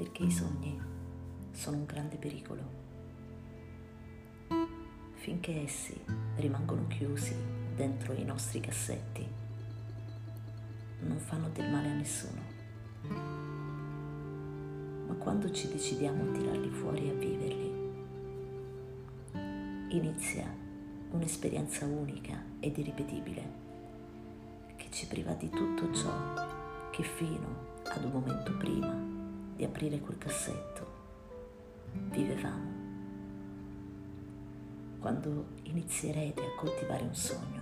perché i sogni sono un grande pericolo. Finché essi rimangono chiusi dentro i nostri cassetti, non fanno del male a nessuno. Ma quando ci decidiamo a tirarli fuori e a viverli, inizia un'esperienza unica ed irripetibile che ci priva di tutto ciò che fino ad un momento prima di aprire quel cassetto vivevamo. Quando inizierete a coltivare un sogno,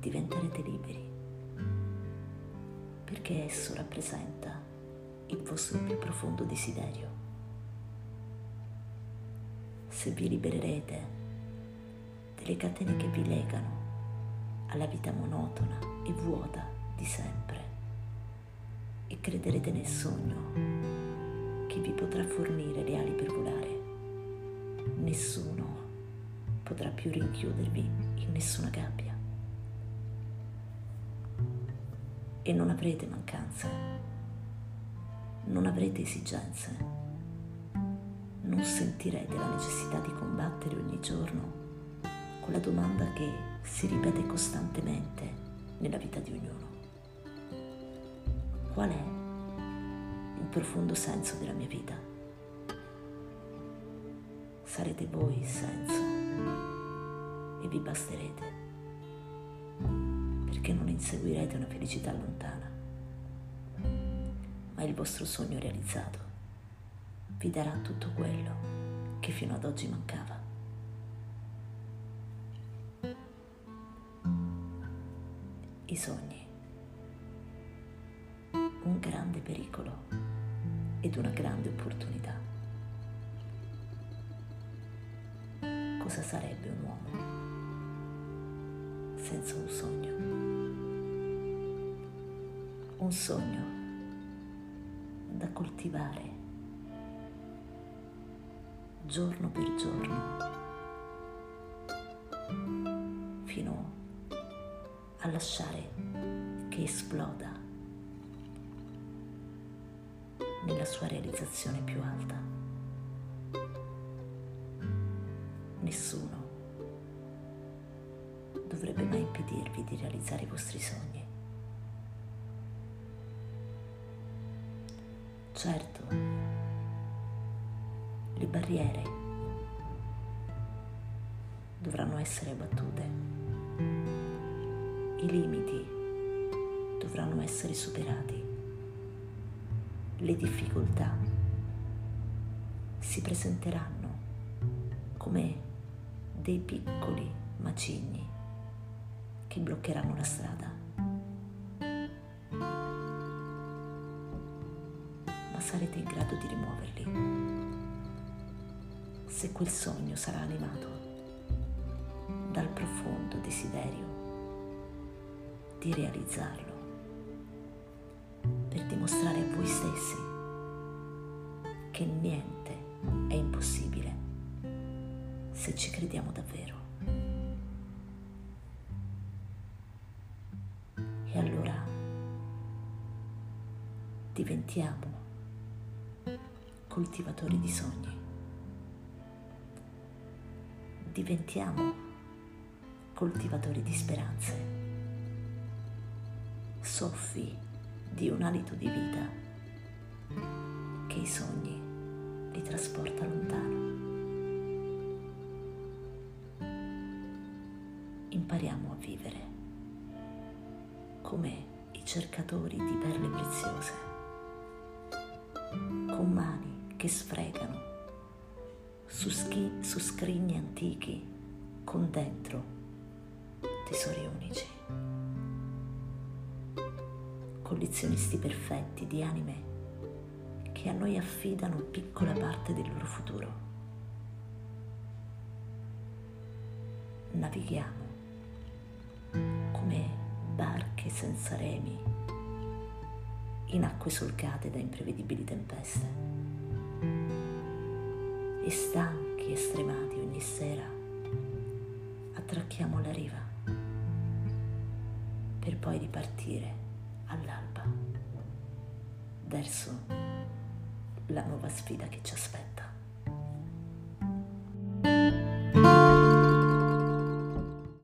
diventerete liberi, perché esso rappresenta il vostro più profondo desiderio. Se vi libererete delle catene che vi legano alla vita monotona e vuota di sempre, e crederete nel sogno che vi potrà fornire le ali per volare. Nessuno potrà più rinchiudervi in nessuna gabbia. E non avrete mancanze, non avrete esigenze, non sentirete la necessità di combattere ogni giorno con la domanda che si ripete costantemente nella vita di ognuno. Qual è il profondo senso della mia vita? Sarete voi il senso e vi basterete perché non inseguirete una felicità lontana, ma il vostro sogno realizzato vi darà tutto quello che fino ad oggi mancava. I sogni un grande pericolo ed una grande opportunità. Cosa sarebbe un uomo senza un sogno? Un sogno da coltivare giorno per giorno fino a lasciare che esploda nella sua realizzazione più alta. Nessuno dovrebbe mai impedirvi di realizzare i vostri sogni. Certo, le barriere dovranno essere abbattute, i limiti dovranno essere superati le difficoltà si presenteranno come dei piccoli macigni che bloccheranno la strada. Ma sarete in grado di rimuoverli se quel sogno sarà animato dal profondo desiderio di realizzarlo dimostrare a voi stessi che niente è impossibile se ci crediamo davvero. E allora diventiamo coltivatori di sogni. Diventiamo coltivatori di speranze. Soffi di un alito di vita che i sogni li trasporta lontano. Impariamo a vivere come i cercatori di perle preziose, con mani che sfregano su, schi- su scrigni antichi con dentro tesori unici collezionisti perfetti di anime che a noi affidano piccola parte del loro futuro. Navighiamo come barche senza remi in acque solcate da imprevedibili tempeste e stanchi e stremati ogni sera attracchiamo alla riva per poi ripartire all'alba verso la nuova sfida che ci aspetta.